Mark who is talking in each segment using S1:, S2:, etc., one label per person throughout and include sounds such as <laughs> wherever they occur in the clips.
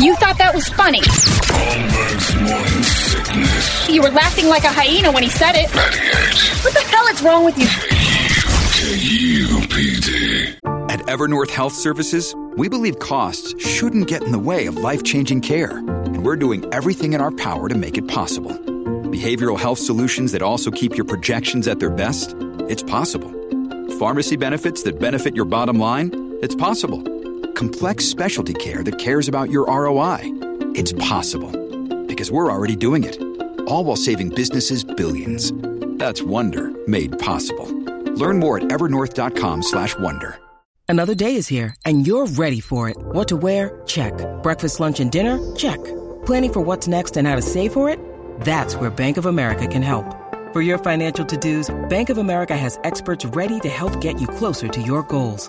S1: You thought that was funny.
S2: Holmberg's morning sickness.
S1: You were laughing like a hyena when he said it.
S2: 98
S1: What the hell is wrong with you?
S2: KUPD.
S3: At Evernorth Health Services, we believe costs shouldn't get in the way of life changing care, and we're doing everything in our power to make it possible. Behavioral health solutions that also keep your projections at their best? It's possible. Pharmacy benefits that benefit your bottom line? It's possible. Complex specialty care that cares about your ROI? It's possible. Because we're already doing it. All while saving businesses billions. That's Wonder made possible. Learn more at evernorth.com slash wonder.
S4: Another day is here, and you're ready for it. What to wear? Check. Breakfast, lunch, and dinner? Check. Planning for what's next and how to save for it? That's where Bank of America can help. For your financial to-dos, Bank of America has experts ready to help get you closer to your goals.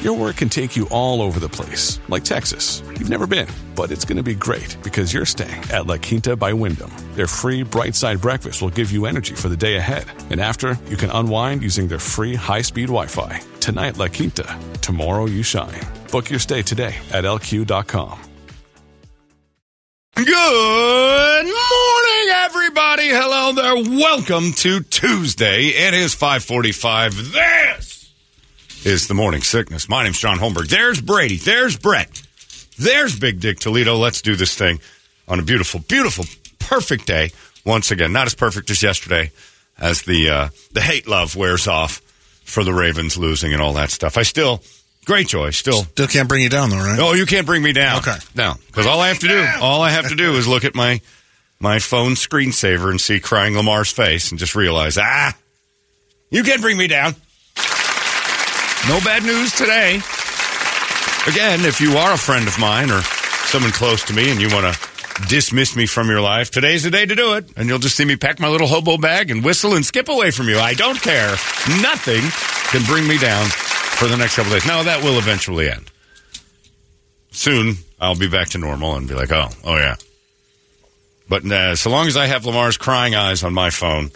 S5: Your work can take you all over the place, like Texas. You've never been, but it's going to be great because you're staying at La Quinta by Wyndham. Their free bright side breakfast will give you energy for the day ahead. And after, you can unwind using their free high speed Wi Fi. Tonight, La Quinta. Tomorrow, you shine. Book your stay today at lq.com.
S6: Good morning, everybody. Hello there. Welcome to Tuesday. It is 545. This is the morning sickness. My name's John Holmberg. There's Brady. There's Brett. There's Big Dick Toledo. Let's do this thing on a beautiful, beautiful, perfect day. Once again, not as perfect as yesterday as the, uh, the hate love wears off for the Ravens losing and all that stuff. I still, great joy. Still,
S7: Still can't bring you down though, right?
S6: Oh, you can't bring me down.
S7: Okay.
S6: No, because all I have to do, all I have to do is look at my my phone screensaver and see crying Lamar's face and just realize, ah, you can't bring me down. No bad news today. Again, if you are a friend of mine or someone close to me and you want to dismiss me from your life, today's the day to do it. And you'll just see me pack my little hobo bag and whistle and skip away from you. I don't care. Nothing can bring me down for the next couple days. Now, that will eventually end soon I'll be back to normal and be like, oh, oh yeah. But uh, so long as I have Lamar's crying eyes on my phone,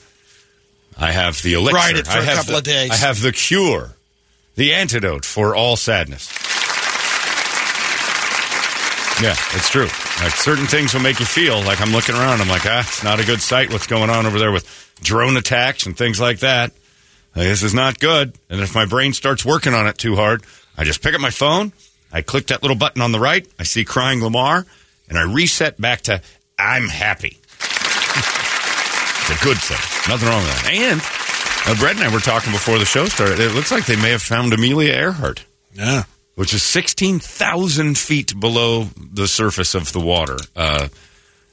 S6: I have the elixir.
S7: Ride it for
S6: I
S7: a
S6: have
S7: couple
S6: the-
S7: of days.
S6: I have the cure, the antidote for all sadness. Yeah, it's true. Like certain things will make you feel like I'm looking around. I'm like, ah, it's not a good sight. What's going on over there with drone attacks and things like that? Like, this is not good. And if my brain starts working on it too hard, I just pick up my phone. I click that little button on the right. I see crying Lamar, and I reset back to I'm happy. <laughs> it's a good thing. Nothing wrong with that. And uh, Brett and I were talking before the show started. It looks like they may have found Amelia Earhart
S7: Yeah.
S6: which is 16,000 feet below the surface of the water. Uh,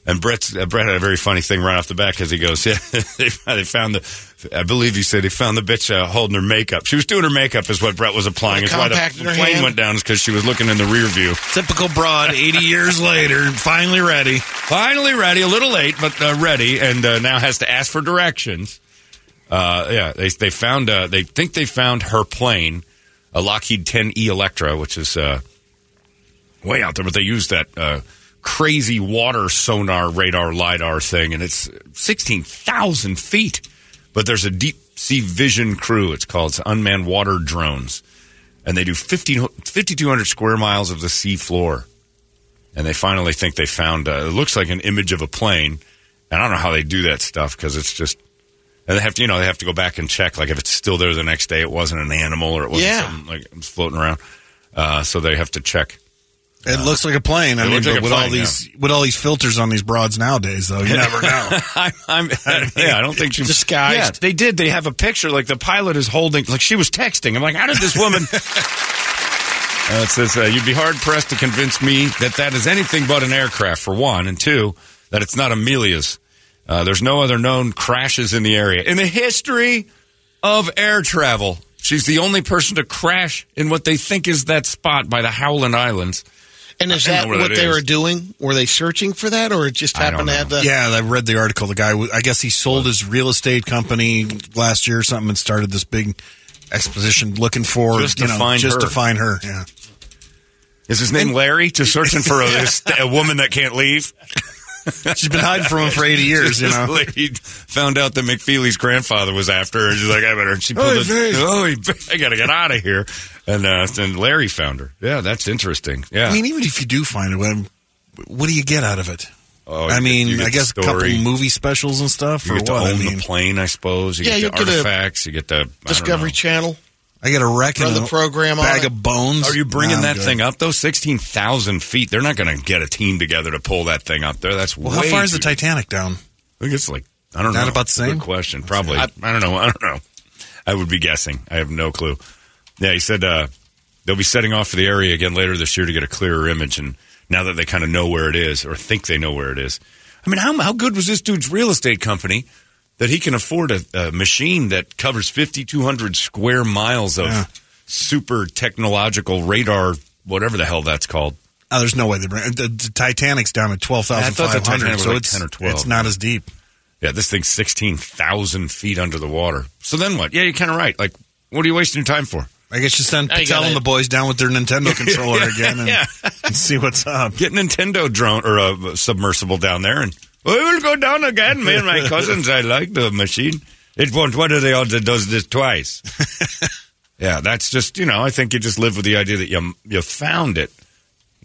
S6: and Brett's, uh, Brett had a very funny thing right off the bat because he goes, <laughs> "Yeah, they, they found the. I believe he said he found the bitch uh, holding her makeup. She was doing her makeup, is what Brett was applying. Is why the plane
S7: hand?
S6: went down is because she was looking in the rear view.
S7: Typical broad, 80 years later, finally ready.
S6: Finally ready, a little late, but uh, ready, and uh, now has to ask for directions. Uh, yeah, they they found. Uh, they think they found her plane, a Lockheed 10E Electra, which is uh, way out there, but they used that uh, crazy water sonar radar lidar thing, and it's sixteen thousand feet. But there's a deep sea vision crew. It's called it's unmanned water drones, and they do 15 5,200 square miles of the sea floor and they finally think they found. Uh, it looks like an image of a plane, and I don't know how they do that stuff because it's just. And they have to, you know, they have to go back and check, like if it's still there the next day, it wasn't an animal or it wasn't
S7: Yeah.
S6: something like it was floating around. Uh, so they have to check.
S7: It looks like a plane. I mean,
S6: like
S7: with all
S6: plane,
S7: these with all these filters on these broads nowadays, though, you never know. <laughs>
S6: I'm, I'm <laughs> yeah, I don't think she
S7: Disguised.
S6: Yeah, they did. They have a picture, like the pilot is holding, like she was texting. I'm like, how did this woman? <laughs> Uh, it says uh, you'd be hard pressed to convince me that that is anything but an aircraft. For one, and two, that it's not Amelia's. Uh, there's no other known crashes in the area in the history of air travel. She's the only person to crash in what they think is that spot by the Howland Islands.
S8: And is that
S6: know
S8: what
S6: that
S8: they
S6: is.
S8: were doing? Were they searching for that, or it just happened to have
S6: know.
S8: the?
S7: yeah, I read the article. The guy, I guess he sold his real estate company last year or something and started this big exposition looking for
S6: Just to
S7: you know,
S6: find
S7: just
S6: her.
S7: to find her. Yeah,
S6: Is his name Larry? Just searching for a, <laughs> a woman that can't leave. <laughs>
S7: She's been hiding from him for 80 years, you
S6: This
S7: know.
S6: lady found out that McFeely's grandfather was after her, and she's like, "I better." She pulled
S7: Oy
S6: it.
S7: vey. <laughs>
S6: Oh, I gotta get out of here. And uh, and Larry found her. Yeah, that's interesting. Yeah.
S7: I mean, even if you do find it, what, what do you get out of it?
S6: Oh,
S7: I mean,
S6: get- get
S7: I guess a couple movie specials and stuff,
S6: you
S7: or
S6: get to
S7: what? I
S6: own
S7: mean,
S6: the plane, I suppose. You
S8: Yeah,
S6: get
S8: you
S6: the
S8: get a
S6: artifacts. You get the
S8: Discovery. Channel.
S7: I got a wreck and
S8: Run the program on
S7: bag
S8: it.
S7: of bones.
S6: Are you bringing
S7: Nah,
S6: that
S7: good.
S6: thing up though? Sixteen thousand feet. They're not going to get a team together to pull that thing up there. That's
S7: Well, how
S6: way
S7: far is the Titanic down?
S6: I think it's like I don't
S7: Not
S6: know.
S7: about the same?
S6: Good question. Probably. I, don't know. <laughs> I don't know. I would be guessing. I have no clue. Yeah, he said uh, they'll be setting off for the area again later this year to get a clearer image. And now that they kind of know where it is or think they know where it is, I mean, how how good was this dude's real estate company that he can afford a, a machine that covers fifty two hundred square miles of
S7: Yeah.
S6: super technological radar, whatever the hell that's called.
S7: Oh, there's no way they bring the, the Titanic's down at twelve
S6: I
S7: thousand
S6: thought the
S7: five
S6: Titanic
S7: hundred,
S6: was
S7: so
S6: like
S7: it's
S6: 10 or 12.
S7: it's not as deep.
S6: Yeah, this thing's 16,000 feet under the water. So then what? Yeah, you're kind of right. Like, what are you wasting your time for?
S7: I guess you send
S8: Now
S7: Patel
S8: gotta-
S7: and the boys down with their Nintendo <laughs> controller again and,
S6: Yeah.
S7: and <laughs> see what's up.
S6: Get Nintendo drone or a submersible down there and we will go down again. Me and my <laughs> cousins, I like the machine. It won't. What are the odds it does this twice? <laughs> yeah, that's just, you know, I think you just live with the idea that you, you found it.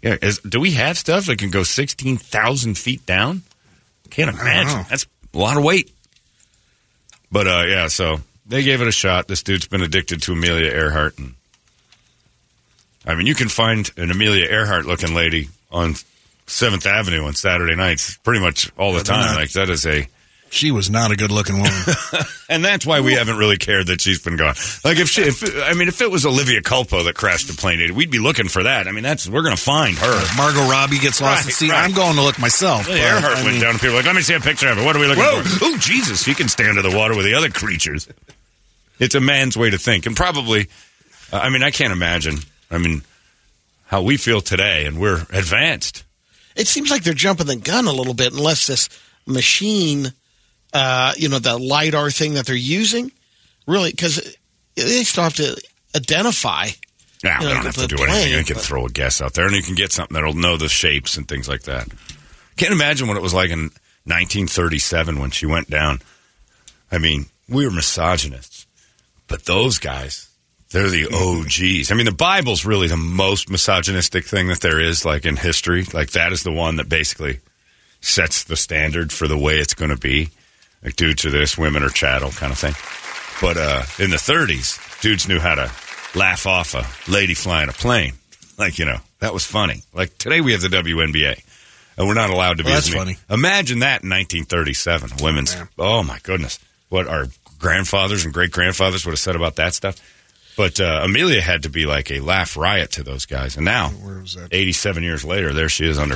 S6: Yeah, is, do we have stuff that can go 16,000 feet down? Can't imagine. That's a lot of weight. But, uh, yeah, so they gave it a shot. This dude's been addicted to Amelia Earhart. And, I mean, you can find an Amelia Earhart looking lady on Seventh Avenue on Saturday nights pretty much all the time.
S7: not-
S6: Like, that is a.
S7: She was not a good looking woman. <laughs>
S6: And that's why we haven't really cared that she's been gone. Like if she, if I mean, if it was Olivia Culpo that crashed the plane, we'd be looking for that. I mean, that's we're going to find her.
S7: Margot Robbie gets lost
S6: Right,
S7: at sea.
S6: right.
S7: I'm going to look myself.
S6: Well, Earhart
S7: I
S6: went
S7: mean,
S6: down, and people were like, "Let me see a picture of it. What are we looking
S7: Whoa.
S6: for?" Oh, Jesus! He can stand in the water with the other creatures. It's a man's way to think, and probably, uh, I mean, I can't imagine. I mean, how we feel today, and we're advanced.
S8: It seems like they're jumping the gun a little bit, unless this machine, uh, you know, the lidar thing that they're using, really, because they still have to identify.
S6: Now
S8: You know,
S6: don't have to do
S8: plane,
S6: anything. You can
S8: but-
S6: throw a guess out there, and you can get something that'll know the shapes and things like that. Can't imagine what it was like in 1937 when she went down. I mean, we were misogynists, but those guys, they're the OGs. I mean, the Bible's really the most misogynistic thing that there is, like in history. Like that is the one that basically sets the standard for the way it's going to be. Like dudes are this, women are chattel, kind of thing. But uh, in the 30s, dudes knew how to laugh off a lady flying a plane. Like, you know, that was funny. Like today we have the WNBA. And we're not allowed to be
S7: Well,
S6: as
S7: that's funny.
S6: Imagine that in 1937. Women's, oh my goodness. What our grandfathers and great grandfathers would have said about that stuff. But uh, Amelia had to be like a laugh riot to those guys. And now,
S7: Where was that?
S6: 87 years later, there she is under.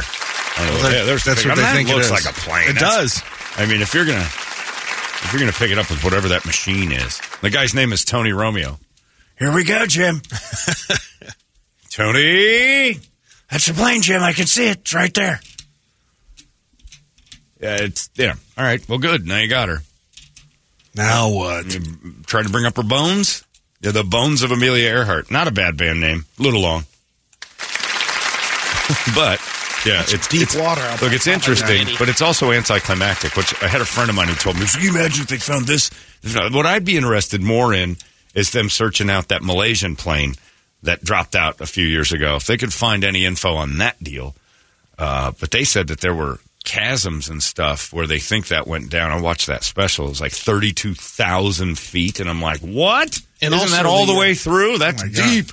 S6: under
S7: that-
S6: yeah, there's
S7: that's
S6: the
S7: what they
S6: I mean,
S7: think
S6: that
S7: it
S6: looks
S7: is.
S6: like a plane.
S7: It
S6: That's-
S7: does.
S6: I mean, if you're gonna if you're gonna pick it up with whatever that machine is, the guy's name is Tony Romeo. Here we go, Jim. <laughs> Tony, that's a plane, Jim. I can see it. It's right there. Yeah, it's yeah. All right. Well, good. Now you got her.
S7: Now what?
S6: You tried to bring up her bones. Yeah, the bones of Amelia Earhart. Not a bad band name. A little long, <laughs> but yeah, it's
S8: deep
S6: it's-
S8: water out
S6: Look, it's interesting, but it's also anticlimactic. Which I had a friend of mine who told me, "Can you imagine if they found this?" What I'd be interested more in is them searching out that Malaysian plane that dropped out a few years ago. If they could find any info on that deal, uh, but they said that there were chasms and stuff where they think that went down. I watched that special. It was like thirty-two thousand feet, and I'm like, what?
S8: And
S6: Isn't that all the
S8: the, uh,
S6: way through? That's
S7: God.
S6: deep.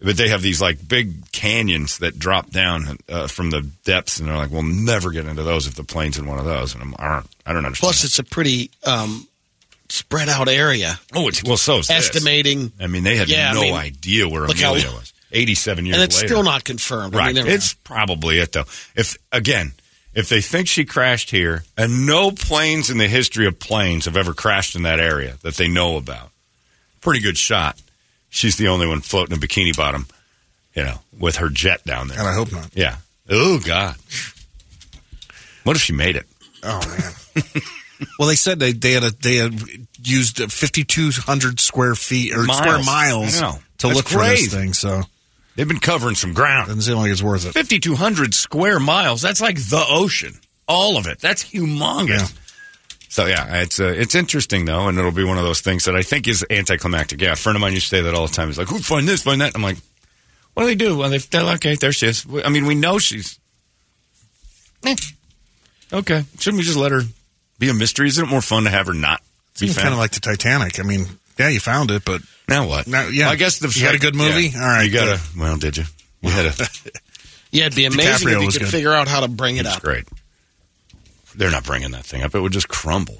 S6: But they have these like big canyons that drop down uh, from the depths, and they're like, "We'll never get into those if the plane's in one of those." And I'm, I don't, I don't understand.
S8: Plus, it's a pretty um, spread out area.
S6: oh, it's well, so
S8: Estimating,
S6: I mean, they had
S8: Yeah, I
S6: no
S8: mean,
S6: idea where
S8: look how-
S6: Amelia was. Eighty-seven years
S8: and it's
S6: later,
S8: still not confirmed. I
S6: Right.
S8: mean, they're-
S6: it's probably it though. If again, if they think she crashed here, and no planes in the history of planes have ever crashed in that area that they know about, pretty good shot. She's the only one floating a bikini bottom, you know, with her jet down there.
S7: And I hope not.
S6: Yeah. Oh God. What if she made it?
S7: Oh man. <laughs> well, they said they they had a, they had used fifty two hundred square feet or
S6: Miles.
S7: square miles to
S6: That's
S7: look for
S6: crazy.
S7: this thing. So
S6: They've been covering some ground.
S7: Doesn't seem like it's worth it.
S6: 5,200 square miles. That's like the ocean. All of it. That's humongous.
S7: Yeah.
S6: So yeah, it's uh, it's interesting though, and it'll be one of those things that I think is anticlimactic. Yeah, a friend of mine used to say that all the time. He's like, "Who find this, find that?" I'm like, "What do they do?" Well, they, they're like, okay, there she is. I mean, we know she's. Eh. Okay, shouldn't we just let her be a mystery? Isn't it more fun to have her not be
S7: Seems
S6: found?
S7: kind of like the Titanic. I mean, yeah, you found it, but
S6: now what?
S7: Now- yeah.
S6: I guess the
S7: You had a good movie?
S6: Yeah.
S7: All right,
S6: you got
S7: good.
S6: to. Well, did you? You had a. <laughs>
S8: Yeah, it'd be amazing
S7: DiCaprio
S8: if you
S7: was
S8: could
S7: good.
S8: figure out how to bring it
S6: It's
S8: up.
S6: great. They're not bringing that thing up. It would just crumble.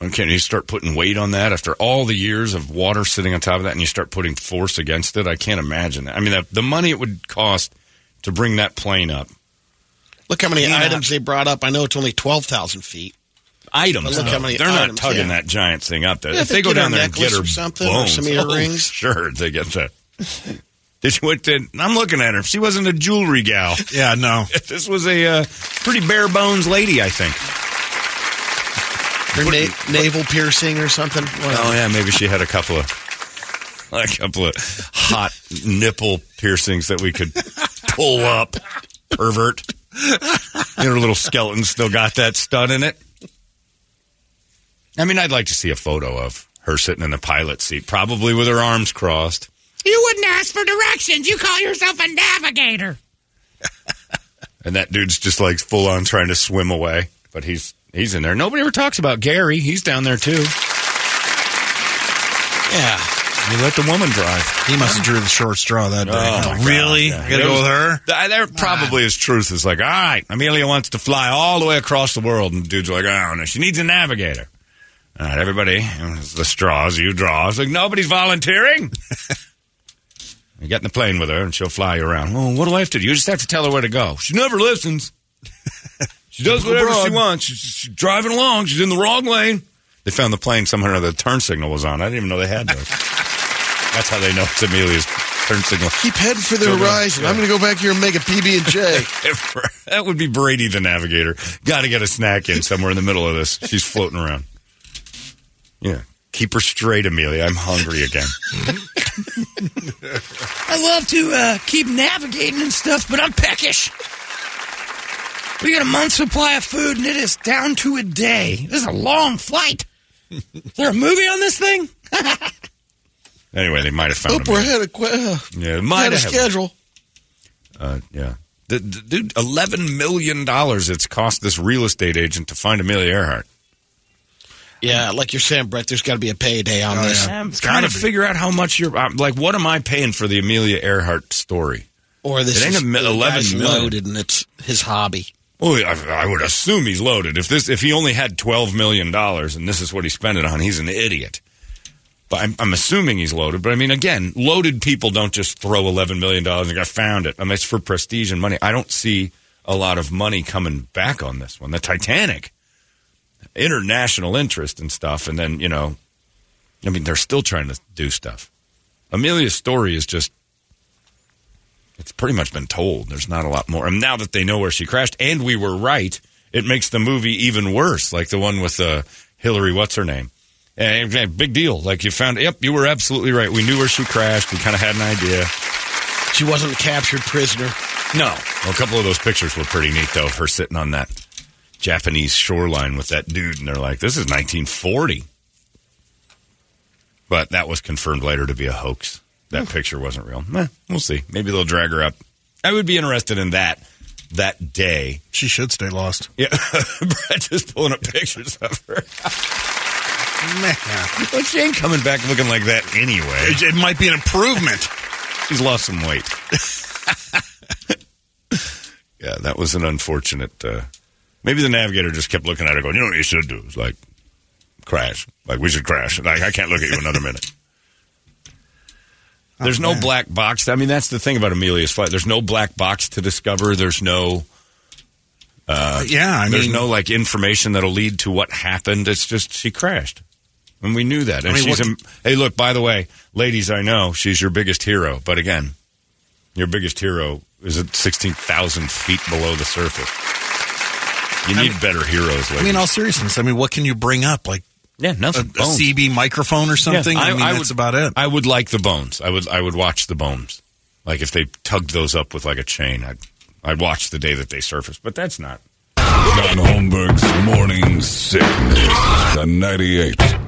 S6: Okay, and you start putting weight on that after all the years of water sitting on top of that, and you start putting force against it. I can't imagine that. I mean, the, the money it would cost to bring that plane up.
S8: Look how many
S6: Yeah.
S8: items they brought up. I know it's only 12,000 feet.
S6: Items.
S8: But look how many
S6: They're not tugging
S8: yeah.
S6: that giant thing up there.
S8: Yeah,
S6: if
S8: they
S6: they go down there and get her
S8: or something, or
S6: bones,
S8: some
S6: oh,
S8: earrings. <laughs>
S6: sure, they get that. <laughs> Did you? What did, I'm looking at her. She wasn't a jewelry gal. <laughs>
S7: yeah, no. <laughs>
S6: This was a uh, pretty bare bones lady, I think.
S8: Her na- navel piercing or something.
S6: Oh yeah, maybe she had a couple of a couple of hot nipple piercings that we could <laughs> pull up. Pervert. Your little skeleton still got that stud in it. I mean, I'd like to see a photo of her sitting in the pilot seat, probably with her arms crossed.
S9: You wouldn't ask for directions. You call yourself a navigator. <laughs>
S6: And that dude's just like full on trying to swim away, but he's he's in there. Nobody ever talks about Gary. He's down there too.
S8: Yeah.
S6: You let the woman drive.
S7: He must have drew the short straw that day.
S6: Oh, my
S7: really?
S6: God.
S7: I gotta go with her?
S6: There probably is truth. It's like, all right, Amelia wants to fly all the way across the world, and the dude's like, oh no, she needs a navigator. All right, everybody, the straws you draw. It's like nobody's volunteering. <laughs> you get in the plane with her, and she'll fly you around. Well, what do I have to do? You just have to tell her where to go. She never listens. <laughs> She does whatever she wants. She's, she's driving along. She's in the wrong lane. They found the plane somehow or another. The turn signal was on. I didn't even know they had those. <laughs> That's how they know it's Amelia's turn signal.
S8: Keep heading for the
S6: So, uh,
S8: horizon. I'm going to go back here and make a PB and J. <laughs>
S6: that would be Brady, the navigator. Got to get a snack in somewhere in the middle of this. She's floating around. Yeah. Keep her straight, Amelia. I'm hungry again.
S9: I love to uh, keep navigating and stuff, but I'm peckish. We got a month's supply of food, and it is down to a day. This is a long flight. Is there a movie on this thing? <laughs>
S6: Anyway, they might have found
S8: Oh, we're
S6: Amelia.
S8: ahead of, qu- uh,
S6: Yeah,
S8: ahead
S6: might
S8: of
S6: have.
S8: schedule.
S6: Uh, yeah. The, the, dude, $11 million it's cost this real estate agent to find Amelia Earhart.
S8: Yeah, like you're saying, Brett, there's got to be a payday on
S7: Oh,
S8: this.
S7: yeah.
S6: I'm trying to figure out how much you're. I'm like, what am I paying for the Amelia Earhart story?
S8: Or this
S6: It ain't
S8: is
S6: a mi-
S8: the
S6: 11
S8: guy's
S6: million.
S8: loaded and it's his hobby.
S6: Well, I, I would assume he's loaded. If this, if he only had twelve million dollars and this is what he spent it on, he's an idiot. But I'm, I'm assuming he's loaded. But I mean, again, loaded people don't just throw eleven million dollars and go, I found it. I mean, it's for prestige and money. I don't see a lot of money coming back on this one. The Titanic, international interest and stuff, and then you know, I mean, they're still trying to do stuff. Amelia's story is just it's pretty much been told. There's not a lot more. And now that they know where she crashed, and we were right, it makes the movie even worse. Like the one with uh, Hillary, what's her name? Big deal. Like you found, yep, you were absolutely right. We knew where she crashed. We kind of had an idea.
S8: She wasn't a captured prisoner.
S6: No. Well, a couple of those pictures were pretty neat, though, of her sitting on that Japanese shoreline with that dude. And they're like, this is 1940. But that was confirmed later to be a hoax. That picture wasn't real. Eh, we'll see. Maybe they'll drag her up. I would be interested in that that day.
S7: She should stay lost.
S6: Yeah. <laughs> Brett just pulling up pictures of her.
S7: Man.
S6: Well, she ain't coming back looking like that anyway.
S7: It, it might be an improvement.
S6: She's lost some weight. <laughs> yeah, that was an unfortunate. Uh, maybe the navigator just kept looking at her, going, "You know what you should do? It's like crash. Like we should crash. Like I can't look at you another minute." Oh, there's no black box. I mean, that's the thing about Amelia's flight. There's no black box to discover. There's no.
S7: Uh, uh, yeah, I
S6: there's
S7: mean,
S6: no like information that'll lead to what happened. It's just she crashed, and we knew that. And
S7: I mean,
S6: she's
S7: what-
S6: a, hey, look. By the way, ladies, I know she's your biggest hero, but again, your biggest hero is at sixteen thousand feet below the surface. You need better heroes. Ladies.
S7: I mean, all seriousness. I mean, what can you bring up? Like
S6: yeah, nothing.
S7: a CB microphone or something?
S6: Yeah,
S7: I, mean, that's
S6: would,
S7: about it.
S6: I would like the bones. I would. I would watch the bones. Like if they tugged those up with like a chain, I'd I'd watch the day that they surface. But that's not.
S2: John Holmberg's Morning Sickness. The 98.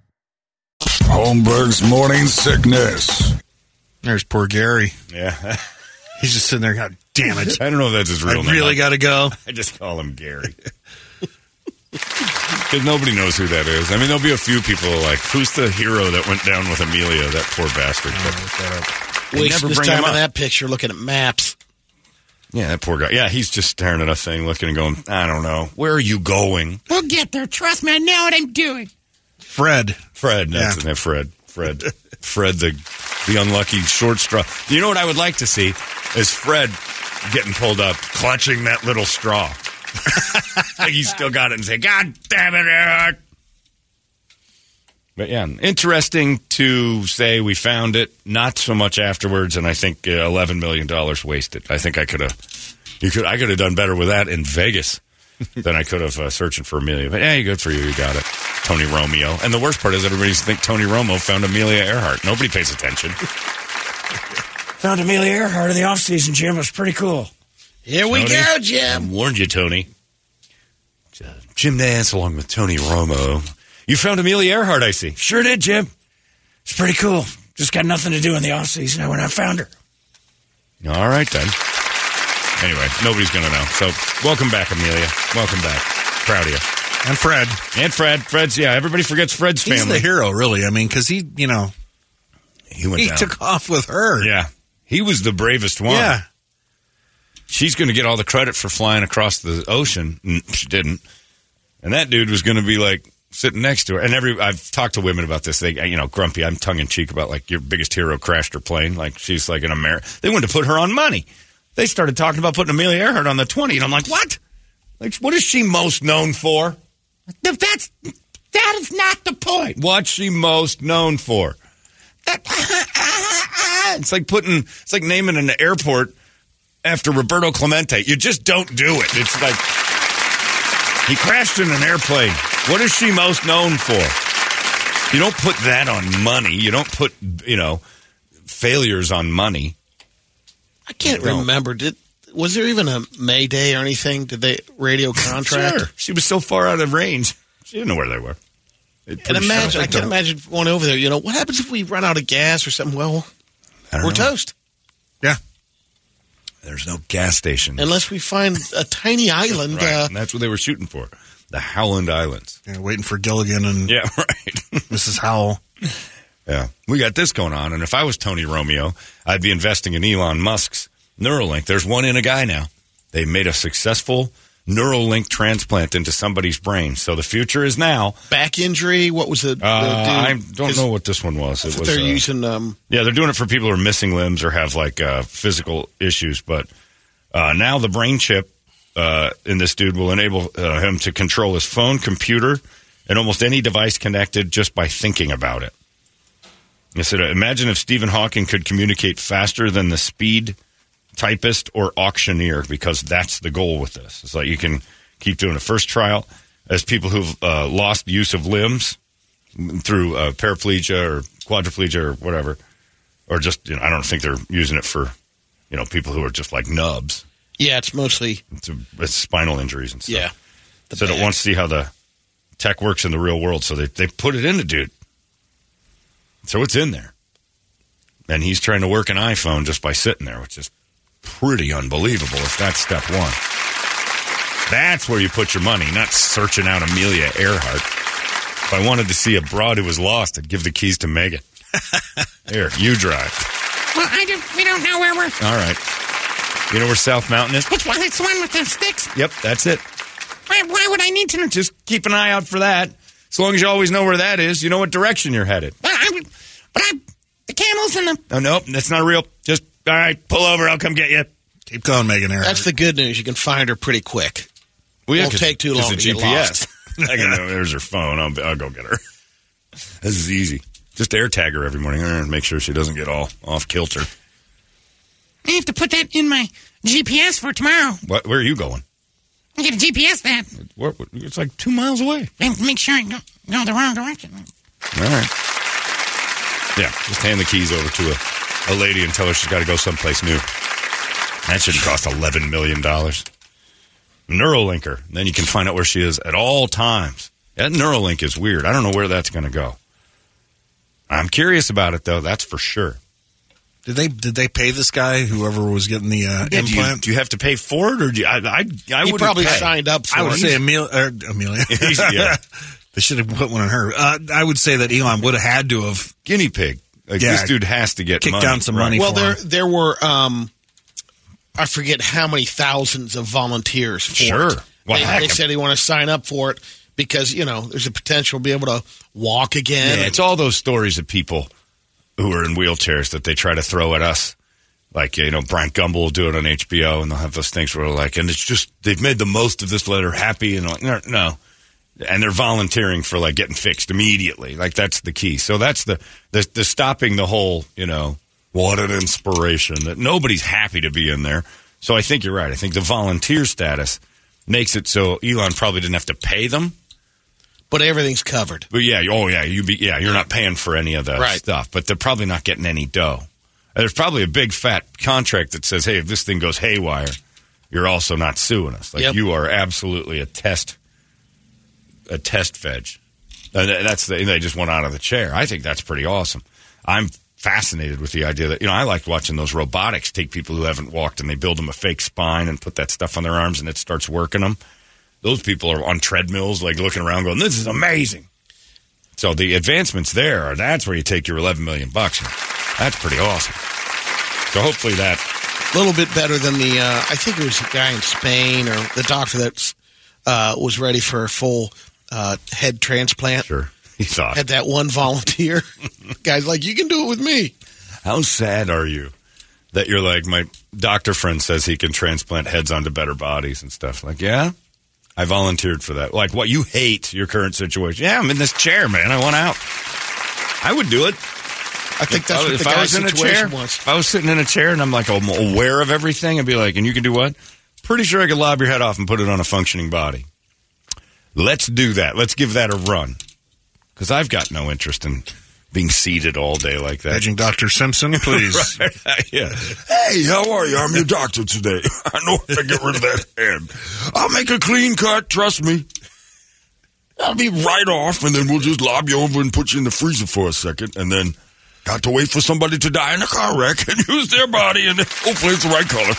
S2: Holmberg's Morning Sickness.
S7: There's poor Gary.
S6: Yeah. <laughs>
S7: He's just sitting there. God damn it!
S6: I don't know if that's his real name.
S7: I
S6: name.
S7: really got to go. <laughs>
S6: I just call him Gary. <laughs> Because nobody knows who that is. I mean, there'll be a few people like, who's the hero that went down with Amelia? That poor bastard. Oh, but they
S8: Wasting
S6: never
S8: his
S6: bring
S8: time
S6: him
S8: in
S6: up.
S8: that picture looking at maps.
S6: Yeah, that poor guy. Yeah, he's just staring at a thing, looking and going, I don't know. Where are you going?
S9: We'll get there. Trust me, I know what I'm doing.
S7: Fred.
S6: Fred. That's
S7: Yeah.
S6: Fred. Fred. Fred, the the unlucky short straw. You know what I would like to see is Fred getting pulled up, clutching that little straw. <laughs> like he's still got it and say, God damn it, Eric. But yeah, interesting to say we found it. Not so much afterwards, and I think uh, eleven million dollars wasted. I think I could have, you could, I could have done better with that in Vegas <laughs> than I could have uh, searching for Amelia. But yeah, good for you, you got it, Tony Romeo. And the worst part is everybody think Tony Romo found Amelia Earhart. Nobody pays attention. <laughs>
S9: Found Amelia Earhart in the offseason, Jim. It was pretty cool.
S8: Here we
S6: Tony?
S8: go,
S6: I
S8: Jim.
S6: warned you, Tony. Uh, Jim Nantz along with Tony Romo. You found Amelia Earhart, I see.
S9: Sure did, Jim. It's pretty cool. Just got nothing to do in the offseason. I went out and found her.
S6: All right then. Anyway, nobody's going to know. So, welcome back, Amelia. Welcome back. Proud of you.
S7: And Fred.
S6: And Fred. Fred's, yeah, everybody forgets Fred's
S7: He's
S6: family.
S7: the hero, really. I mean, because he, you know,
S6: He went
S7: he
S6: down.
S7: took off with her.
S6: yeah. He was the bravest one.
S7: Yeah.
S6: She's going to get all the credit for flying across the ocean. Mm, She didn't. And that dude was going to be like sitting next to her. And every I've talked to women about this. They, you know, grumpy. I'm tongue in cheek about like your biggest hero crashed her plane. Like she's like an American. They wanted to put her on money. They started talking about putting Amelia Earhart on the 20. And I'm like, what? Like, what is she most known for?
S9: That's that is not the point.
S6: What's she most known for? <laughs> it's like putting, it's like naming an airport after Roberto Clemente. You just don't do it. It's like he crashed in an airplane. What is she most known for? You don't put that on money. You don't put, you know, failures on money.
S8: I can't
S6: No.
S8: remember. Did was there even a May Day or anything? Did they radio <laughs> contract?
S6: Sure. She was so far out of range. She didn't know where they were. It
S8: And
S6: pretty
S8: imagine,
S6: sure-
S8: I can imagine going over there. You know, what happens if we run out of gas or something? Well,
S6: I
S8: we're
S6: know.
S8: toast
S7: Yeah.
S6: There's no gas station.
S8: unless we find a tiny <laughs> island.
S6: Right.
S8: Uh,
S6: and that's what they were shooting for. The Howland Islands.
S7: yeah. Waiting for Gilligan and
S6: Yeah, <laughs> right.
S7: Mrs. Howell.
S6: Yeah. We got this going on. And if I was Tony Romeo, I'd be investing in Elon Musk's Neuralink. There's one in a guy now. They made a successful Neuralink transplant into somebody's brain. So the future is now.
S8: back injury. What was it?
S6: Uh, I don't know what this one was. It was
S8: they're
S6: uh,
S8: using. Um,
S6: Yeah, they're doing it for people who are missing limbs or have like uh, physical issues. But uh, now the brain chip uh, in this dude will enable uh, him to control his phone, computer, and almost any device connected just by thinking about it. I said, imagine if Stephen Hawking could communicate faster than the speed typist or auctioneer, because that's the goal with this. It's like you can keep doing a first trial as people who've uh, lost use of limbs through uh, paraplegia or quadriplegia or whatever, or just you know, I don't think they're using it for you know people who are just like nubs.
S8: yeah, it's mostly.
S6: It's, it's spinal injuries and stuff.
S8: Yeah.
S6: So it
S8: back.
S6: wants to see how the tech works in the real world. So they they put it in the dude. So it's in there. And he's trying to work an iPhone just by sitting there, which is pretty unbelievable if that's step one. That's where you put your money, not searching out Amelia Earhart. If I wanted to see a broad who was lost, I'd give the keys to Megan. <laughs> Here, you drive.
S9: Well, I don't, we don't know where we're.
S6: All right. You know where South Mountain is?
S9: Which one? It's the one with the sticks.
S6: Yep, that's it.
S9: Why, why would I need to know?
S6: Just keep an eye out for that. As long as you always know where that is, you know what direction you're headed.
S9: Well, I would, but I, the camels and the.
S6: Oh, nope, that's not real. Just, all right, pull over. I'll come get you.
S7: Keep going, Megan Earhart.
S8: That's the good news. You can find her pretty quick.
S6: Well, yeah,
S8: Won't
S6: 'cause-
S8: take too
S6: 'cause
S8: long
S6: the
S8: to get
S6: GPS.
S8: lost. <laughs>
S6: I can know, there's her phone. I'll, I'll go get her. <laughs> This is easy. Just air tag her every morning and make sure she doesn't get all off kilter.
S9: I have to put that in my GPS for tomorrow.
S6: What? Where are you going?
S9: Get a GPS that
S6: Where, it's like two miles away.
S9: and make sure I go, go the wrong direction.
S6: All right. Yeah, just hand the keys over to a, a lady and tell her she's got to go someplace new. That shouldn't cost $11 million. Neurolinker. Then you can find out where she is at all times. That Neuralink is weird. I don't know where that's going to go. I'm curious about it, though. That's for sure.
S7: Did they did they pay this guy, whoever was getting the uh,
S6: Yeah, do, you,
S7: implant?
S6: do you have to pay for it, or do you, I? I, I would
S8: probably signed up for
S7: I would
S8: it.
S7: say Amelia. Er, Amelia. <laughs>
S6: yeah. <laughs>
S7: they should have put one on her. Uh, I would say that Elon would have had to have
S6: guinea pig. Like
S7: Yeah.
S6: this dude has to get
S7: Kick
S6: money.
S7: down some money
S8: Well,
S7: for
S8: there
S7: him.
S8: there were um, I forget how many thousands of volunteers for
S6: Sure.
S8: it.
S6: Well,
S8: they, they said they want to sign up for it because you know there's a potential to be able to walk again.
S6: Yeah, it's all those stories of people who are in wheelchairs that they try to throw at us. Like, you know, Brian Gumbel will do it on HBO, and they'll have those things where, like, and it's just, they've made the most of this letter happy, and like, no, no. And they're volunteering for, like, getting fixed immediately. Like, that's the key. So that's the, the, the stopping the whole, you know, what an inspiration that nobody's happy to be in there. So I think you're right. I think the volunteer status makes it so Elon probably didn't have to pay them.
S8: But everything's covered.
S6: But yeah, oh yeah, you be yeah, you're not paying for any of that
S8: Right.
S6: stuff, but they're probably not getting any dough. There's probably a big fat contract that says, "Hey, if this thing goes haywire, you're also not suing us. Like
S8: Yep.
S6: you are absolutely a test, a test veg." And that's the, they just went out of the chair. I think that's pretty awesome. I'm fascinated with the idea that you know I like watching those robotics take people who haven't walked and they build them a fake spine and put that stuff on their arms and it starts working them. Those people are on treadmills, like looking around, going, "This is amazing." So the advancements there, that's where you take your 11 million bucks. That's pretty awesome. So hopefully that
S8: A little bit better than the uh, I think it was a guy in Spain or the doctor that uh, was ready for a full uh, head transplant.
S6: sure <laughs> he thought.
S8: Had that one volunteer. <laughs> Guy's like, you can do it with me.
S6: How sad are you that you're like my doctor friend says he can transplant heads onto better bodies and stuff? Like, yeah, I volunteered for that. Like, what you hate your current situation? Yeah, I'm in this chair, man. I want out. I would do it.
S8: I think that's what
S6: if
S8: the
S6: I was in a chair,
S8: was.
S6: if I was sitting in a chair and I'm like I'm aware of everything, I'd be like, and you can do what? Pretty sure I could lob your head off and put it on a functioning body. Let's do that. Let's give that a run. Because I've got no interest in being seated all day like that.
S7: Edging Dr. Simpson, please. <laughs>
S6: Right. yeah.
S2: Hey, how are you? I'm your doctor today. <laughs> I know how to get rid of that head. I'll make a clean cut, trust me. I'll be right off, and then we'll just lob you over and put you in the freezer for a second, and then got to wait for somebody to die in a car wreck and <laughs> use their body, and hopefully it's the right color.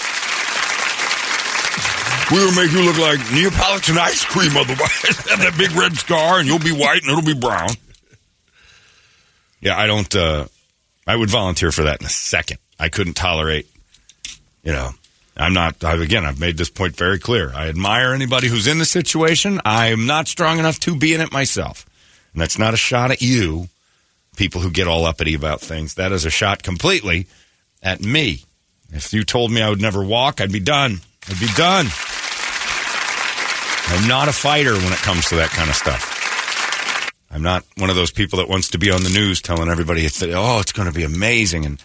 S2: We will make you look like Neapolitan ice cream otherwise. Have that big red scar, and you'll be white, and it'll be brown.
S6: Yeah, I don't. Uh, I would volunteer for that in a second. I couldn't tolerate. You know, I'm not. I've, again, I've made this point very clear. I admire anybody who's in the situation. I am not strong enough to be in it myself, and that's not a shot at you, people who get all uppity about things. That is a shot completely at me. If you told me I would never walk, I'd be done. I'd be done. I'm not a fighter when it comes to that kind of stuff. I'm not one of those people that wants to be on the news telling everybody it's oh it's going to be amazing and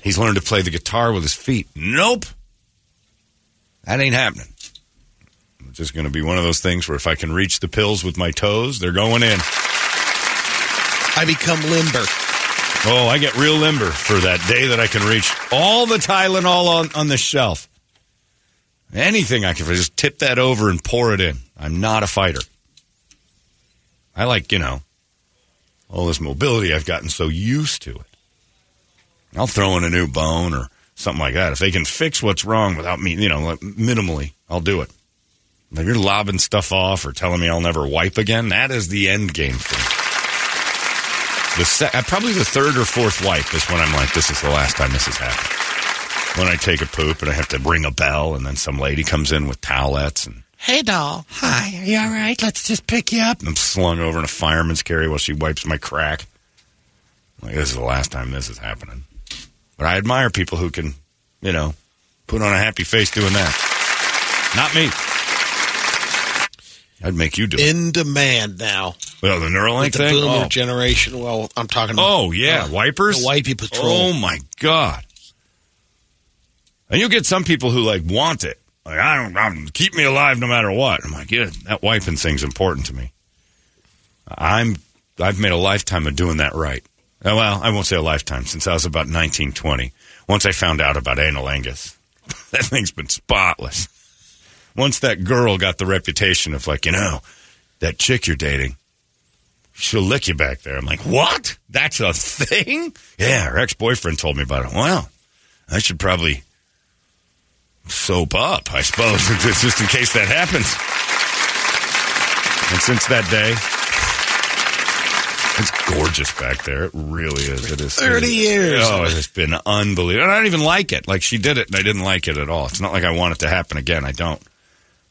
S6: he's learned to play the guitar with his feet. Nope, that ain't happening. It's just going to be one of those things where if I can reach the pills with my toes, they're going in.
S8: I become limber.
S6: Oh, I get real limber for that day that I can reach all the Tylenol on, on the shelf. Anything I can just tip that over and pour it in. I'm not a fighter. I like, you know, all this mobility. I've gotten so used to it. I'll throw in a new bone or something like that. If they can fix what's wrong without me, you know, like, minimally, I'll do it. If you're lobbing stuff off or telling me I'll never wipe again, that is the end game me. The se- uh, probably the third or fourth wipe is when I'm like, this is the last time this has happened. When I take a poop and I have to ring a bell, and then some lady comes in with towelettes and
S8: Hey, doll.
S9: Hi, are you all right? Let's just pick you up.
S6: I'm slung over in a fireman's carry while she wipes my crack. Like this is the last time this is happening. But I admire people who can, you know, put on a happy face doing that. Not me. I'd make you do it.
S8: In demand now.
S6: Well, the Neuralink
S8: With the
S6: thing.
S8: boomer
S6: Oh.
S8: generation. Well, I'm talking about.
S6: Oh yeah,
S8: uh,
S6: wipers.
S8: The wipey patrol.
S6: Oh my god! And you'll get some people who like want it. Like I don't, I'm, keep me alive no matter what. I'm like, yeah, that wiping thing's important to me. I'm, I've made a lifetime of doing that right. Uh, Well, I won't say a lifetime since I was about 19, 20. Once I found out about anilingus, <laughs> that thing's been spotless. Once that girl got the reputation of like, you know, that chick you're dating, she'll lick you back there. I'm like, what? That's a thing? Yeah, her ex boyfriend told me about it. Well, I should probably soap up, I suppose, <laughs> just just in case that happens. And since that day, it's gorgeous back there. It really is. It is
S8: 30
S6: it is-
S8: years.
S6: Oh, it's been unbelievable. And I don't even like it. Like she did it, and I didn't like it at all. It's not like I want it to happen again. I don't.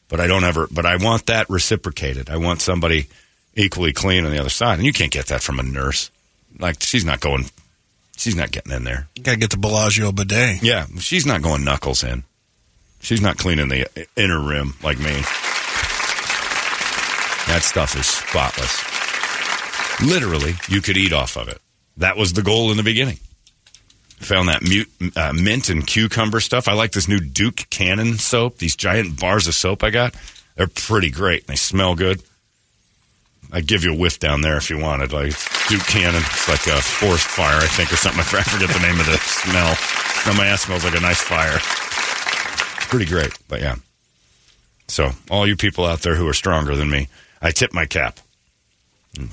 S6: But I don't ever. But I want that reciprocated. I want somebody equally clean on the other side, and you can't get that from a nurse. Like she's not going. She's not getting in there.
S7: You got to get the Bellagio bidet.
S6: Yeah, she's not going knuckles in. She's not cleaning the inner rim like me. That stuff is spotless. Literally, you could eat off of it. That was the goal in the beginning. Found that mute, uh, mint and cucumber stuff. I like this new Duke Cannon soap. These giant bars of soap I got. They're pretty great. They smell good. I'd give you a whiff down there if you wanted. Like Duke Cannon. It's like a forest fire, I think, or something. <laughs> I forget the name of the smell. Now my ass smells like a nice fire. Pretty great, but yeah. So, all you people out there who are stronger than me, I tip my cap.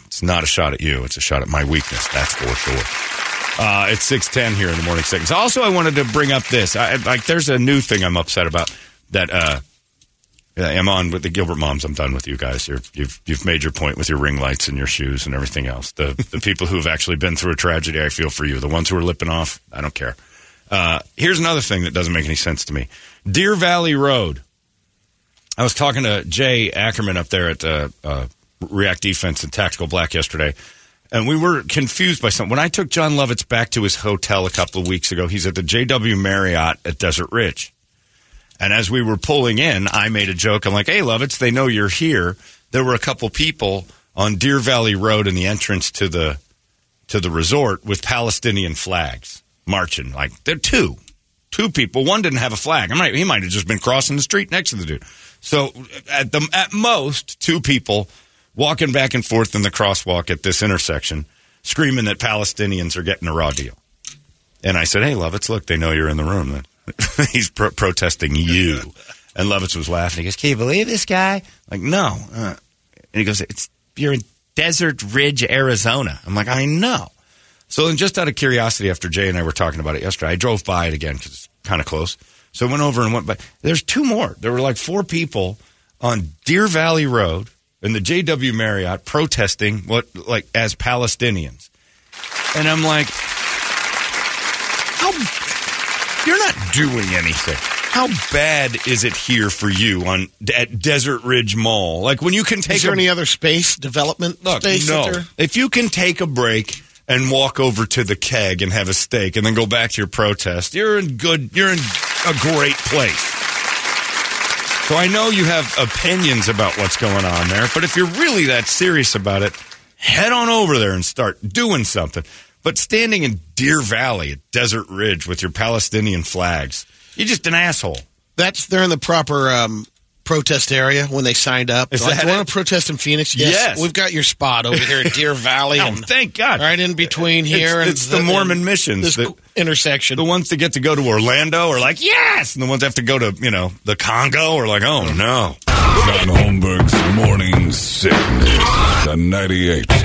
S6: It's not a shot at you. It's a shot at my weakness. That's for sure. Uh, it's six ten here in the morning seconds. Also, I wanted to bring up this. I, like, there's a new thing I'm upset about that. Uh, I'm on with the Gilbert moms. I'm done with you guys. You're, you've you've made your point with your ring lights and your shoes and everything else. The the people who've actually been through a tragedy, I feel for you. The ones who are lipping off, I don't care. Uh, here's another thing that doesn't make any sense to me. Deer Valley Road. I was talking to Jay Ackerman up there at uh, uh, React Defense and Tactical Black yesterday, and we were confused by something. When I took Jon Lovitz back to his hotel a couple of weeks ago, he's at the JW Marriott at Desert Ridge. And as we were pulling in, I made a joke. I'm like, hey, Lovitz, they know you're here. There were a couple people on Deer Valley Road in the entrance to the to the resort with Palestinian flags marching. Like, there are two. Two people. One didn't have a flag. I might, he might have just been crossing the street next to the dude. So at the at most, two people walking back and forth in the crosswalk at this intersection, screaming that Palestinians are getting a raw deal. And I said, "Hey, Lovitz, look, they know you're in the room. <laughs> He's pro- protesting you." <laughs> And Lovitz was laughing. He goes, "Can you believe this guy?" Like, no. Uh, and he goes, "It's you're in Desert Ridge, Arizona." I'm like, "I know." So then, just out of curiosity, after Jay and I were talking about it yesterday, I drove by it again because it's kind of close. So I went over and went by. There's two more. There were like four people on Deer Valley Road in the JW Marriott protesting what like as Palestinians. And I'm like, how you're not doing anything. How bad is it here for you on at Desert Ridge Mall? Like when you can take
S8: Is there
S6: a,
S8: any other space development
S6: Look,
S8: space?
S6: no. If you can take a break and walk over to the keg and have a steak and then go back to your protest, you're in good. You're in a great place. So I know you have opinions about what's going on there, but if you're really that serious about it, head on over there and start doing something. But standing in Deer Valley at Desert Ridge with your Palestinian flags, you're just an asshole.
S8: That's they're in the proper um, protest area when they signed up.
S6: Is
S8: like,
S6: that
S8: do you want to protest in Phoenix?
S6: Yes.
S8: we've got your spot over here at Deer <laughs> Valley.
S6: Oh,
S8: and
S6: thank God.
S8: right in between here
S6: It's-
S8: and
S6: it's the Mormon
S8: and
S6: missions
S8: this
S6: that-
S8: intersection.
S6: The ones that get to go to Orlando are like, yes! And the ones that have to go to, you know, the Congo are like, oh no.
S2: John Holmberg's Morning Sickness. The 98.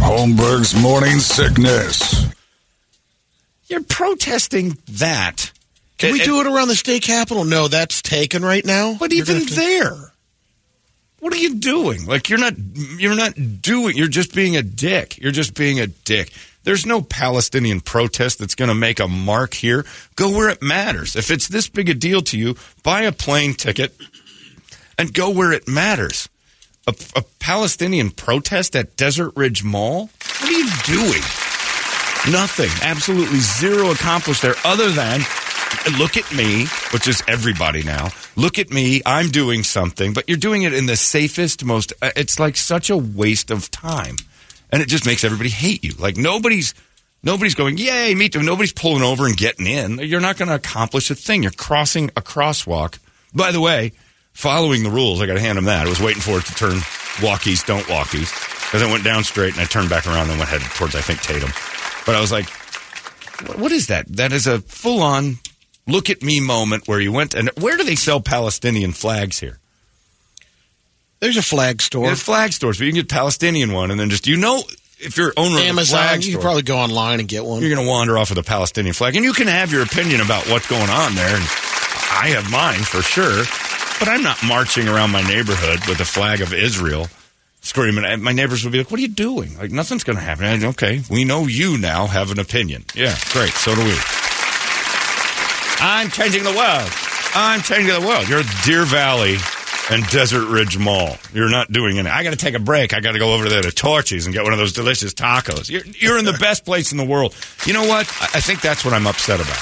S2: Holmberg's morning sickness.
S6: You're protesting that.
S8: Can we do it around the state capitol? No, that's taken right now.
S6: But
S8: You're
S6: even
S8: to-
S6: there, what are you doing? Like you're not you're not doing. You're just being a dick. You're just being a dick. There's no Palestinian protest that's going to make a mark here. Go where it matters. If it's this big a deal to you, buy a plane ticket and go where it matters. A, a Palestinian protest at Desert Ridge Mall? What are you doing? Nothing. Absolutely zero accomplished there other than look at me, which is everybody now. Look at me. I'm doing something, but you're doing it in the safest, most. uh, It's like such a waste of time. And it just makes everybody hate you. Like nobody's. Nobody's going, yay, me too. Nobody's pulling over and getting in. You're not going to accomplish a thing. You're crossing a crosswalk. By the way, following the rules, I got to hand them that. I was waiting for it to turn walkies, don't walkies. Because I went down straight and I turned back around and went headed towards, I think, Tatum. But I was like, what- is that? That is a full on look at me moment where you went and where do they sell Palestinian flags here?
S8: There's a flag store.
S6: There's flag stores, but you can get Palestinian one and then just, you know, if you're owner of a
S8: Amazon.
S6: flag
S8: You
S6: store,
S8: can probably go online and get one.
S6: you're going to wander off with a Palestinian flag, and you can have your opinion about what's going on there. And I have mine for sure, but I'm not marching around my neighborhood with a flag of Israel, screaming. My neighbors would be like, "What are you doing? Like nothing's going to happen." And, okay, we know you now have an opinion. Yeah, great. So do we. I'm changing the world. I'm changing the world. You're Deer Valley and Desert Ridge Mall. You're not doing it. I got to take a break. I got to go over there to Torchy's and get one of those delicious tacos. You're, you're in the <laughs> best place in the world. You know what? I think that's what I'm upset about.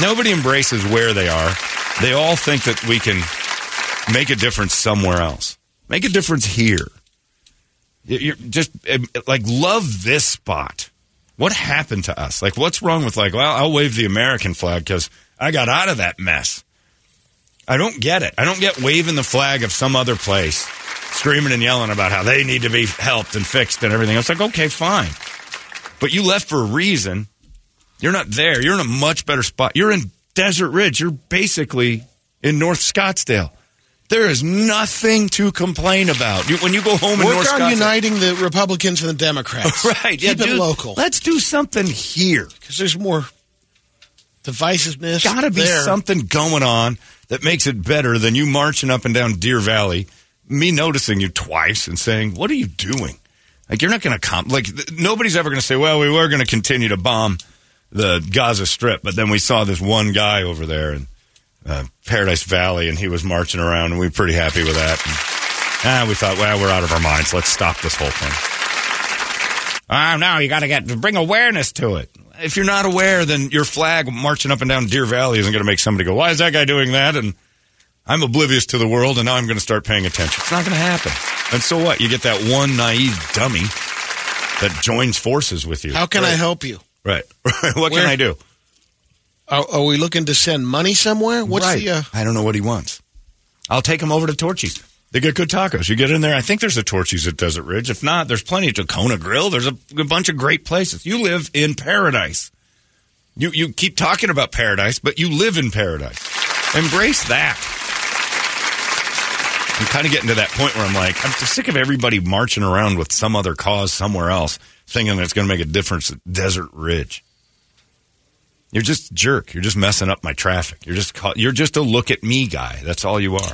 S6: Nobody embraces where they are. They all think that we can make a difference somewhere else. Make a difference here. You- You're just um, like love this spot. What happened to us? Like, what's wrong with like? Well, I'll wave the American flag because I got out of that mess. I don't get it. I don't get waving the flag of some other place, screaming and yelling about how they need to be helped and fixed and everything. It's like, okay, fine. But you left for a reason. You're not there. You're in a much better spot. You're in Desert Ridge. You're basically in North Scottsdale. There is nothing to complain about. You, when you go home in
S8: Work
S6: North
S8: on
S6: Scottsdale,
S8: uniting the Republicans and the Democrats. <laughs>
S6: right? Yeah,
S8: Keep it
S6: dude,
S8: local.
S6: Let's do something here.
S8: Because there's more divisiveness.
S6: Got to be
S8: there.
S6: something going on that makes it better than you marching up and down Deer Valley, me noticing you twice and saying, "What are you doing?" Like you're not going to come. Like th- nobody's ever going to say, "Well, we were going to continue to bomb the Gaza Strip," but then we saw this one guy over there in uh, Paradise Valley, and he was marching around, and we were pretty happy with that. And, ah, we thought, well, we're out of our minds. Let's stop this whole thing. Oh, now you got to get bring awareness to it. If you're not aware, then your flag marching up and down Deer Valley isn't going to make somebody go, "Why is that guy doing that?" And I'm oblivious to the world, and now I'm going to start paying attention. It's not going to happen. And so what? You get that one naive dummy that joins forces with you.
S8: How can I help you?
S6: Right. Right. <laughs> What
S8: Where-
S6: can I do?
S8: Are, are we looking to send money somewhere? What's
S6: right.
S8: the? Uh,
S6: I don't know what he wants. I'll take him over to Torchy's. They get good tacos. You get in there. I think there's a Torchy's at Desert Ridge. If not, there's plenty at Tacona Grill. There's a, a bunch of great places. You live in paradise. You you keep talking about paradise, but you live in paradise. Embrace that. I'm kind of getting to that point where I'm like, I'm sick of everybody marching around with some other cause somewhere else, thinking that it's going to make a difference at Desert Ridge. You're just a jerk. You're just messing up my traffic. You're just ca- you're just a look at me guy. That's all you are.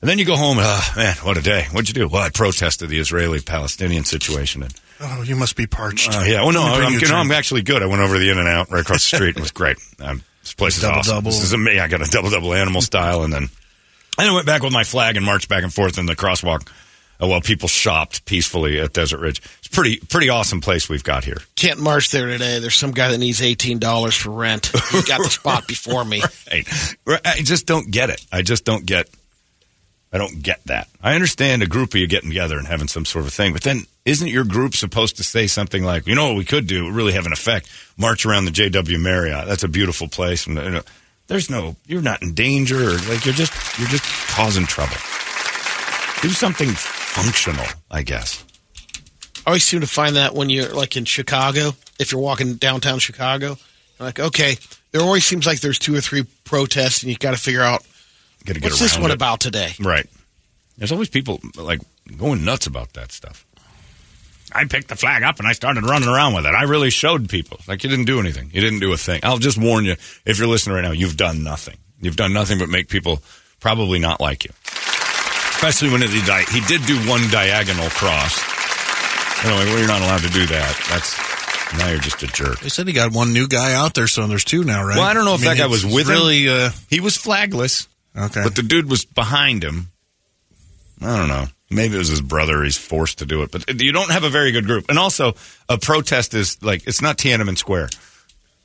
S6: And then you go home and, oh, man, what a day. What'd you do? Well, I protested the Israeli Palestinian situation. And,
S7: Oh, you must be parched.
S6: uh, yeah, well, no,
S7: Let me bring
S6: I'm,
S7: you
S6: know, I'm actually good. I went over to the In and Out right across the street. It was great. <laughs> Um, this place is
S7: Double
S6: awesome.
S7: double.
S6: This is amazing. I got a double double animal style, and then and I went back with my flag and marched back and forth in the crosswalk Oh, while people shopped peacefully at Desert Ridge. It's a pretty pretty awesome place we've got here.
S8: can't march there today. There's some guy that needs eighteen dollars for rent. He's got the spot before me. <laughs>
S6: Right. I just don't get it. I just don't get. I don't get that. I understand a group of you getting together and having some sort of thing, but then Isn't your group supposed to say something like, you know what we could do? It really have an effect. March around the JW Marriott. That's a beautiful place. And, you know, there's no, you're not in danger or like you're just, you're just causing trouble. Do something functional, I guess.
S8: I always seem to find that when you're like in Chicago, if you're walking downtown Chicago, like, okay, there always seems like there's two or three protests and you've got to figure out
S6: Gotta
S8: what's this one
S6: it.
S8: about today.
S6: Right. There's always people like going nuts about that stuff. I picked the flag up and I started running around with it. I really showed people. Like you didn't do anything. You didn't do a thing. I'll just warn you if you're listening right now, you've done nothing. You've done nothing but make people probably not like you. Especially when he, di- he did do one diagonal cross. Anyway, well, you're not allowed to do that. That's now you're just a jerk.
S7: They said he got one new guy out there, so there's two now, right?
S6: Well, I don't know if
S7: mean,
S6: that guy was with
S7: really,
S6: him.
S7: Uh,
S6: he was flagless.
S7: Okay.
S6: But the dude was behind him. I don't know. Maybe it was his brother. He's forced to do it. But you don't have a very good group. And also, a protest is like, it's not Tiananmen Square.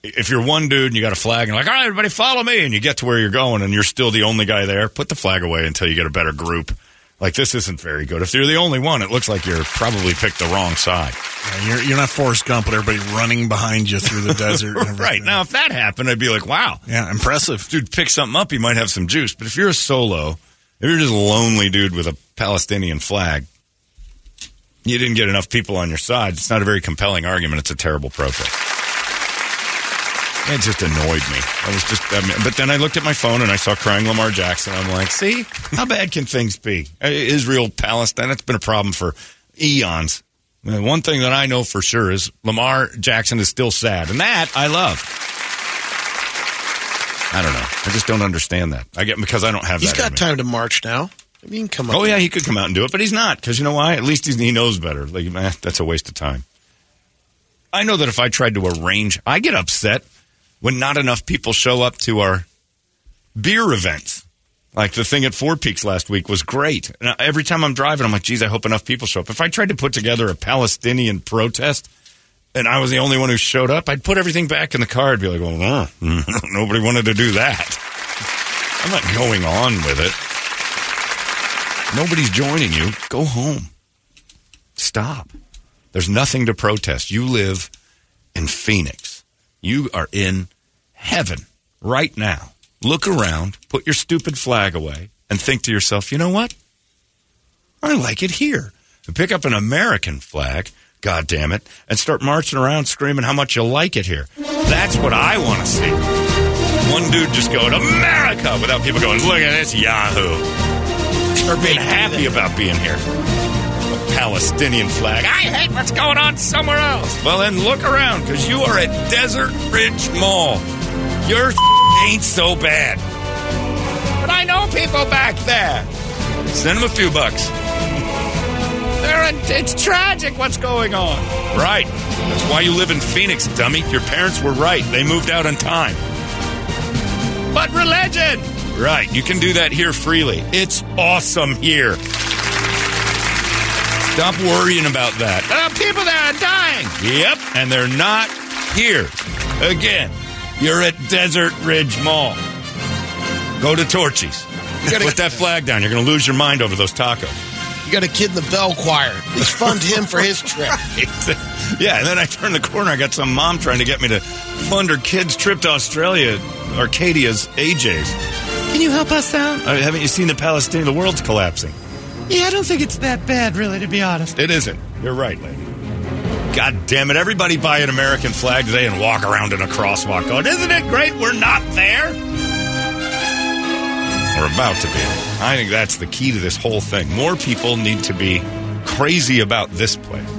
S6: If you're one dude and you got a flag and like, all right, everybody follow me, and you get to where you're going and you're still the only guy there, put the flag away until you get a better group. Like, this isn't very good. If you're the only one, it looks like you're probably picked the wrong side.
S7: yeah, you're, you're not Forrest Gump, but everybody running behind you through the <laughs> desert. and
S6: right. Now, if that happened, I'd be like, wow.
S7: Yeah, impressive.
S6: Dude, pick something up, you might have some juice. But if you're a solo, if you're just a lonely dude with a Palestinian flag, you didn't get enough people on your side. It's not a very compelling argument. It's a terrible protest. It just annoyed me. I was just, I mean, but then I looked at my phone and I saw crying Lamar Jackson. I'm like, see, how bad can things be? Uh, Israel, Palestine, it's been a problem for eons. And one thing that I know for sure is Lamar Jackson is still sad, and that I love. I don't know. I just don't understand that. I get because I don't have
S8: He's got time to march now. I mean, come on.
S6: Oh yeah, he could come out and do it, but he's not because you know why? At least he's, he knows better. Like, eh, that's a waste of time. I know that if I tried to arrange, I get upset when not enough people show up to our beer events. Like the thing at Four Peaks last week was great. And every time I'm driving, I'm like, geez, I hope enough people show up. If I tried to put together a Palestinian protest and I was the only one who showed up, I'd put everything back in the car. I'd be like, well, uh, <laughs> nobody wanted to do that. I'm not going on with it. Nobody's joining you. Go home. Stop. There's nothing to protest. You live in Phoenix. You are in heaven right now. Look around, put your stupid flag away, and think to yourself, you know what? I like it here. And pick up an American flag, God damn it, and start marching around screaming how much you like it here. That's what I want to see. One dude just going, America, without people going, look at this Yahoo. Or being happy about being here. A Palestinian flag. I hate what's going on somewhere else. Well, then look around because you are at Desert Ridge Mall. Your <laughs> ain't so bad. But I know people back there. Send them a few bucks. They're in, it's tragic what's going on. Right. That's why you live in Phoenix, dummy. Your parents were right. They moved out on time. But religion! Right, you can do that here freely. It's awesome here. Stop worrying about that. Uh, people that are dying. Yep, and they're not here. Again, you're at Desert Ridge Mall. Go to Torchy's. Put that flag down. You're going to lose your mind over those tacos.
S8: You got a kid in the bell choir. Let's fund him for his trip. <laughs>
S6: yeah, and then I turn the corner. I got some mom trying to get me to fund her kid's trip to Australia, Arcadia's AJ's.
S9: Can you help us out?
S6: Uh, haven't you seen the Palestinian? The world's collapsing.
S9: Yeah, I don't think it's that bad, really, to be honest.
S6: It isn't. You're right, lady. God damn it. Everybody buy an American flag today and walk around in a crosswalk going, Isn't it great we're not there? We're about to be. I think that's the key to this whole thing. More people need to be crazy about this place.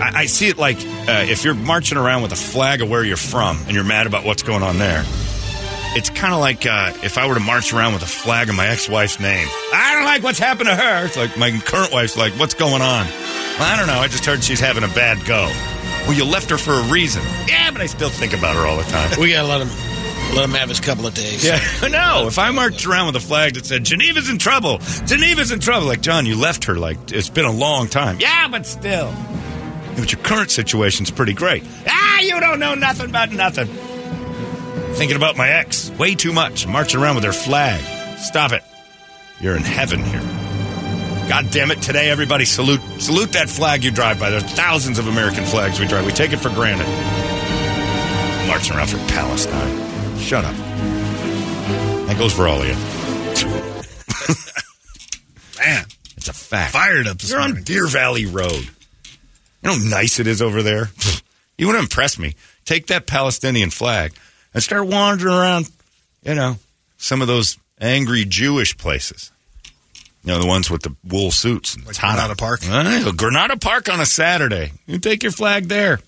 S6: I, I see it like uh, if you're marching around with a flag of where you're from and you're mad about what's going on there, it's kind of like uh, if I were to march around with a flag of my ex-wife's name. I don't like what's happened to her. It's like my current wife's like, what's going on? Well, I don't know. I just heard she's having a bad go. Well, you left her for a reason. Yeah, but I still think about her all the time.
S8: We gotta let him let him have his couple of days.
S6: Yeah, <laughs> no. If I marched around with a flag that said Geneva's in trouble, Geneva's in trouble, like John, you left her. Like it's been a long time. Yeah, but still. Yeah, but your current situation's pretty great. Ah, you don't know nothing about nothing. Thinking about my ex way too much. Marching around with her flag. Stop it. You're in heaven here. God damn it! Today, everybody salute salute that flag you drive by. There's thousands of American flags we drive. We take it for granted. Marching around for Palestine. Shut up. That goes for all of you. <laughs>
S7: Man,
S6: it's a fact.
S7: Fired up
S6: You're on. Deer Valley Road. You know how nice it is over there? You want to impress me? Take that Palestinian flag and start wandering around, you know, some of those angry Jewish places. You know, the ones with the wool suits. And it's hot
S7: Granada
S6: out.
S7: Park?
S6: Granada Park on a Saturday. You take your flag there.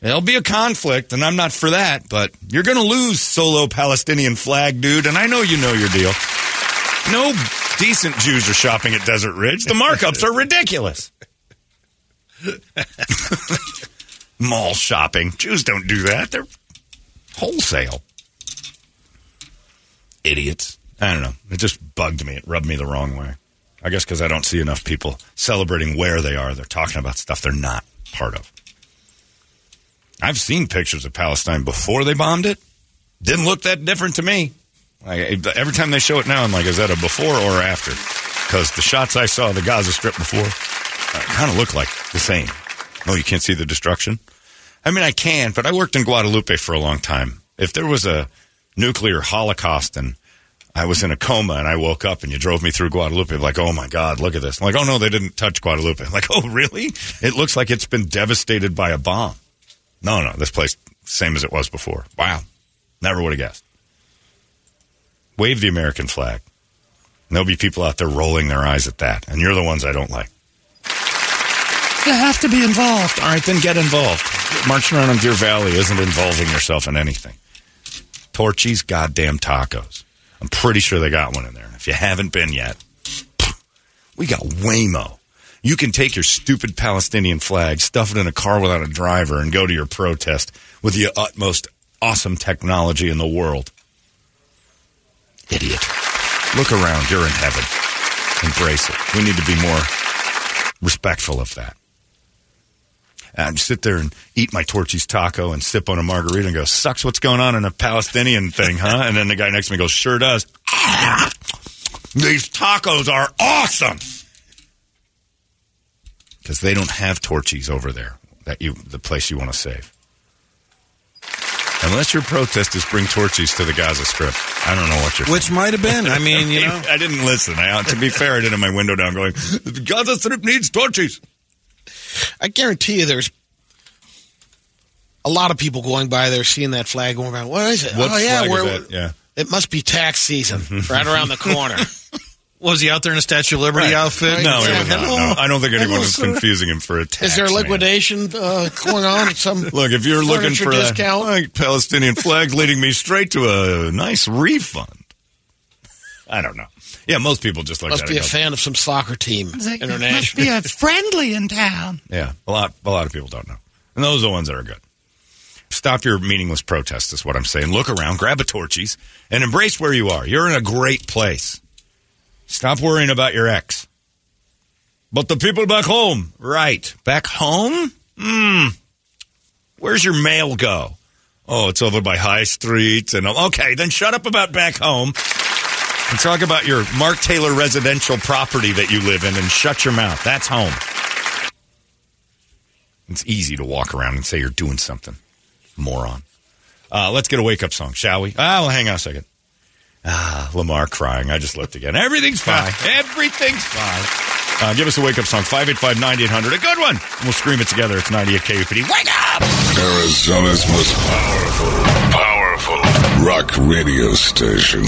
S6: There'll be a conflict, and I'm not for that, but you're going to lose solo Palestinian flag, dude, and I know you know your deal. No decent Jews are shopping at Desert Ridge. The markups are ridiculous. <laughs> Mall shopping. Jews don't do that. They're wholesale. Idiots. I don't know. It just bugged me. It rubbed me the wrong way. I guess because I don't see enough people celebrating where they are. They're talking about stuff they're not part of. I've seen pictures of Palestine before they bombed it. Didn't look that different to me. Every time they show it now, I'm like, is that a before or after? Because the shots I saw of the Gaza Strip before uh, kind of look like the same. Oh, you can't see the destruction? I mean, I can, but I worked in Guadalupe for a long time. If there was a nuclear holocaust and I was in a coma and I woke up and you drove me through Guadalupe, like, oh my God, look at this. I'm like, oh no, they didn't touch Guadalupe. I'm <laughs> like, oh really? It looks like it's been devastated by a bomb. No, no, this place, same as it was before. Wow. Never would have guessed. Wave the American flag. And there'll be people out there rolling their eyes at that. And you're the ones I don't like.
S9: You have to be involved.
S6: All right, then get involved. Marching around in Deer Valley isn't involving yourself in anything. Torchy's goddamn tacos. I'm pretty sure they got one in there. If you haven't been yet, we got Waymo. You can take your stupid Palestinian flag, stuff it in a car without a driver, and go to your protest with the utmost awesome technology in the world. Idiot. Look around. You're in heaven. Embrace it. We need to be more respectful of that. Uh, and sit there and eat my Torchy's taco and sip on a margarita and go, sucks what's going on in a Palestinian thing, huh? And then the guy next to me goes, sure does. <laughs> These tacos are awesome. Because they don't have Torchy's over there, that you, the place you want to save. Unless your protest is bring Torchy's to the Gaza Strip. I don't know what you're
S7: Which might have been. I mean, you <laughs> know.
S6: I didn't listen. I, to be fair, I did have my window down going, the Gaza Strip needs Torchy's.
S8: I guarantee you there's a lot of people going by there seeing that flag going around. What is it?
S6: What
S8: oh, yeah,
S6: flag is
S8: we're-
S6: that? Yeah.
S8: It must be tax season right around the corner. <laughs>
S7: Was he out there in a Statue of Liberty
S8: Right.
S7: outfit?
S6: No, was not. No, I don't think anyone was confusing him for a tax
S8: Is there a liquidation uh, going on at some <laughs>
S6: Look, if you're looking for
S8: discount?
S6: that Palestinian flag leading me straight to a nice refund. I don't know. Yeah, most people just look
S8: Must
S6: at
S8: be
S6: it.
S8: a
S6: and
S8: fan of some soccer team
S9: Must
S8: international.
S9: be a friendly in town. <laughs>
S6: Yeah, a lot, a lot of people don't know, and those are the ones that are good. Stop your meaningless protest is what I'm saying. Look around, grab a Torchy's, and embrace where you are. You're in a great place. Stop worrying about your ex. But the people back home, right? Back home? Hmm. Where's your mail go? Oh, it's over by High Street. And okay, then shut up about back home and talk about your Mark Taylor residential property that you live in and shut your mouth. That's home. It's easy to walk around and say you're doing something. Moron. Uh, let's get a wake up song, shall we? Ah, well, hang on a second. Ah, Lamar crying. I just looked again. Everything's fine. Everything's fine. Uh, give us a wake up song, 585 9800. A good one. We'll scream it together. It's 98 KUPD. Wake up!
S10: Arizona's most powerful, powerful rock radio station.